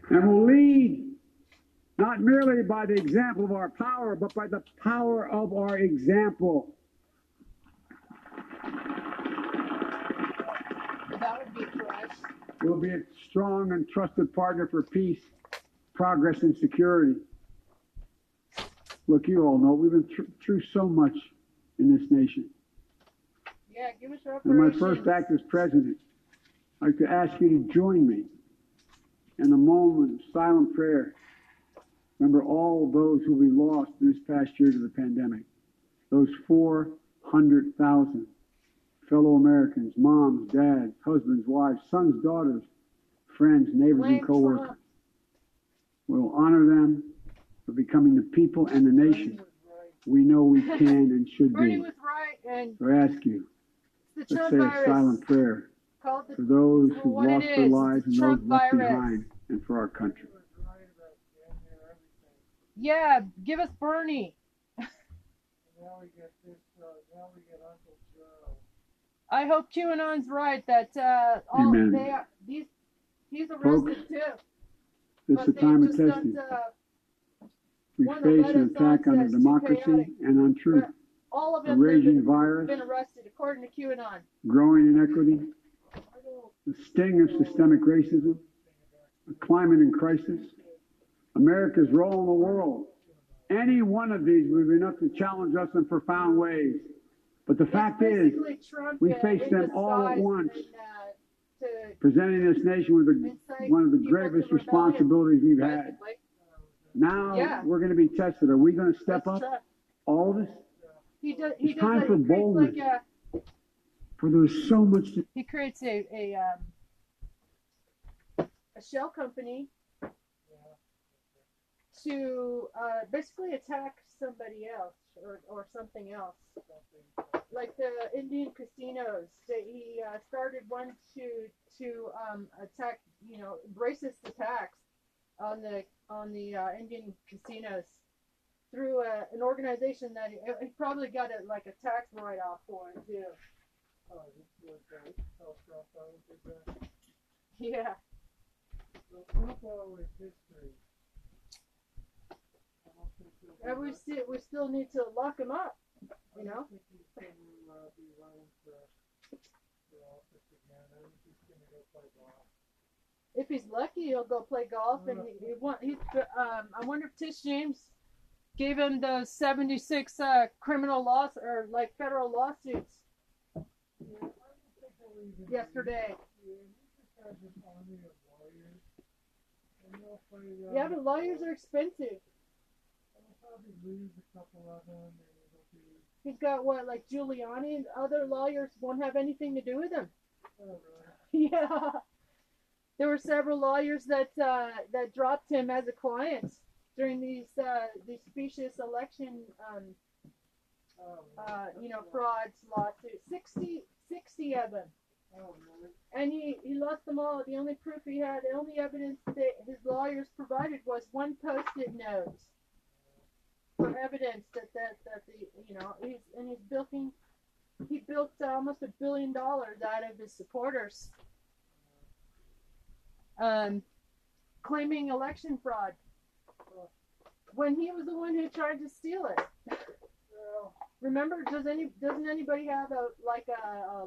And we'll lead not merely by the example of our power, but by the power of our example. That would be Christ. We'll be a strong and trusted partner for peace, progress, and security. Look, you all know we've been thr- through so much in this nation. Yeah, give us In my first act as president, I'd like to ask you to join me in a moment of silent prayer. Remember all those who we lost this past year to the pandemic. Those 400,000 fellow Americans, moms, dads, husbands, wives, sons, daughters, friends, neighbors, and Blame coworkers. We'll honor them for becoming the people and the nation we know we can and should Bernie be. was right, and So I ask you, it's the let's Trump say a silent prayer for those who what lost their lives and the those left virus. behind and for our country. Yeah, give us Bernie. now we get I hope QAnon's right that uh, all Amen. they are, these he's Folks, arrested too. This but is a they time of just testing. don't, uh, We wanna face an attack on our democracy chaotic. and on truth, all of a them have raging been, virus, been arrested according to QAnon. growing inequity, the sting of systemic racism, a climate in crisis, America's role in the world. Any one of these would be enough to challenge us in profound ways. But the fact is, Basically, Trump we uh, face them all at once. and, uh, to presenting this nation with the, incite one of the people to gravest responsibilities we've had. Now Yeah. we're going to be tested. Are we going to step That's up? Trump. All us? He does. He It's does. time for he creates boldness. like a. For there's so much to He creates a a um, a shell company to uh, basically attack somebody else or, or something else. Like the Indian casinos, that he uh, started one to to um, attack, you know, racist attacks on the on the uh, Indian casinos through a, an organization that he, he probably got a, like a tax write off for it too. Yeah. And we still we still need to lock him up, you know. If he's lucky, he'll go play golf, and he, he want he's. Um, I wonder if Tish James gave him those seventy six uh, criminal laws or like federal lawsuits yesterday. Yeah, but lawyers are expensive. He's got what, like Giuliani and other lawyers won't have anything to do with him. yeah. There were several lawyers that uh, that dropped him as a client during these uh, these specious election um, uh, you know frauds lawsuits. 60, 60 of them. And he, he lost them all. The only proof he had, the only evidence that his lawyers provided was one post-it note for evidence that that, that the you know he's and he's building he built almost a billion dollars out of his supporters. Um, claiming election fraud when he was the one who tried to steal it. Remember, does any doesn't anybody have a like a, a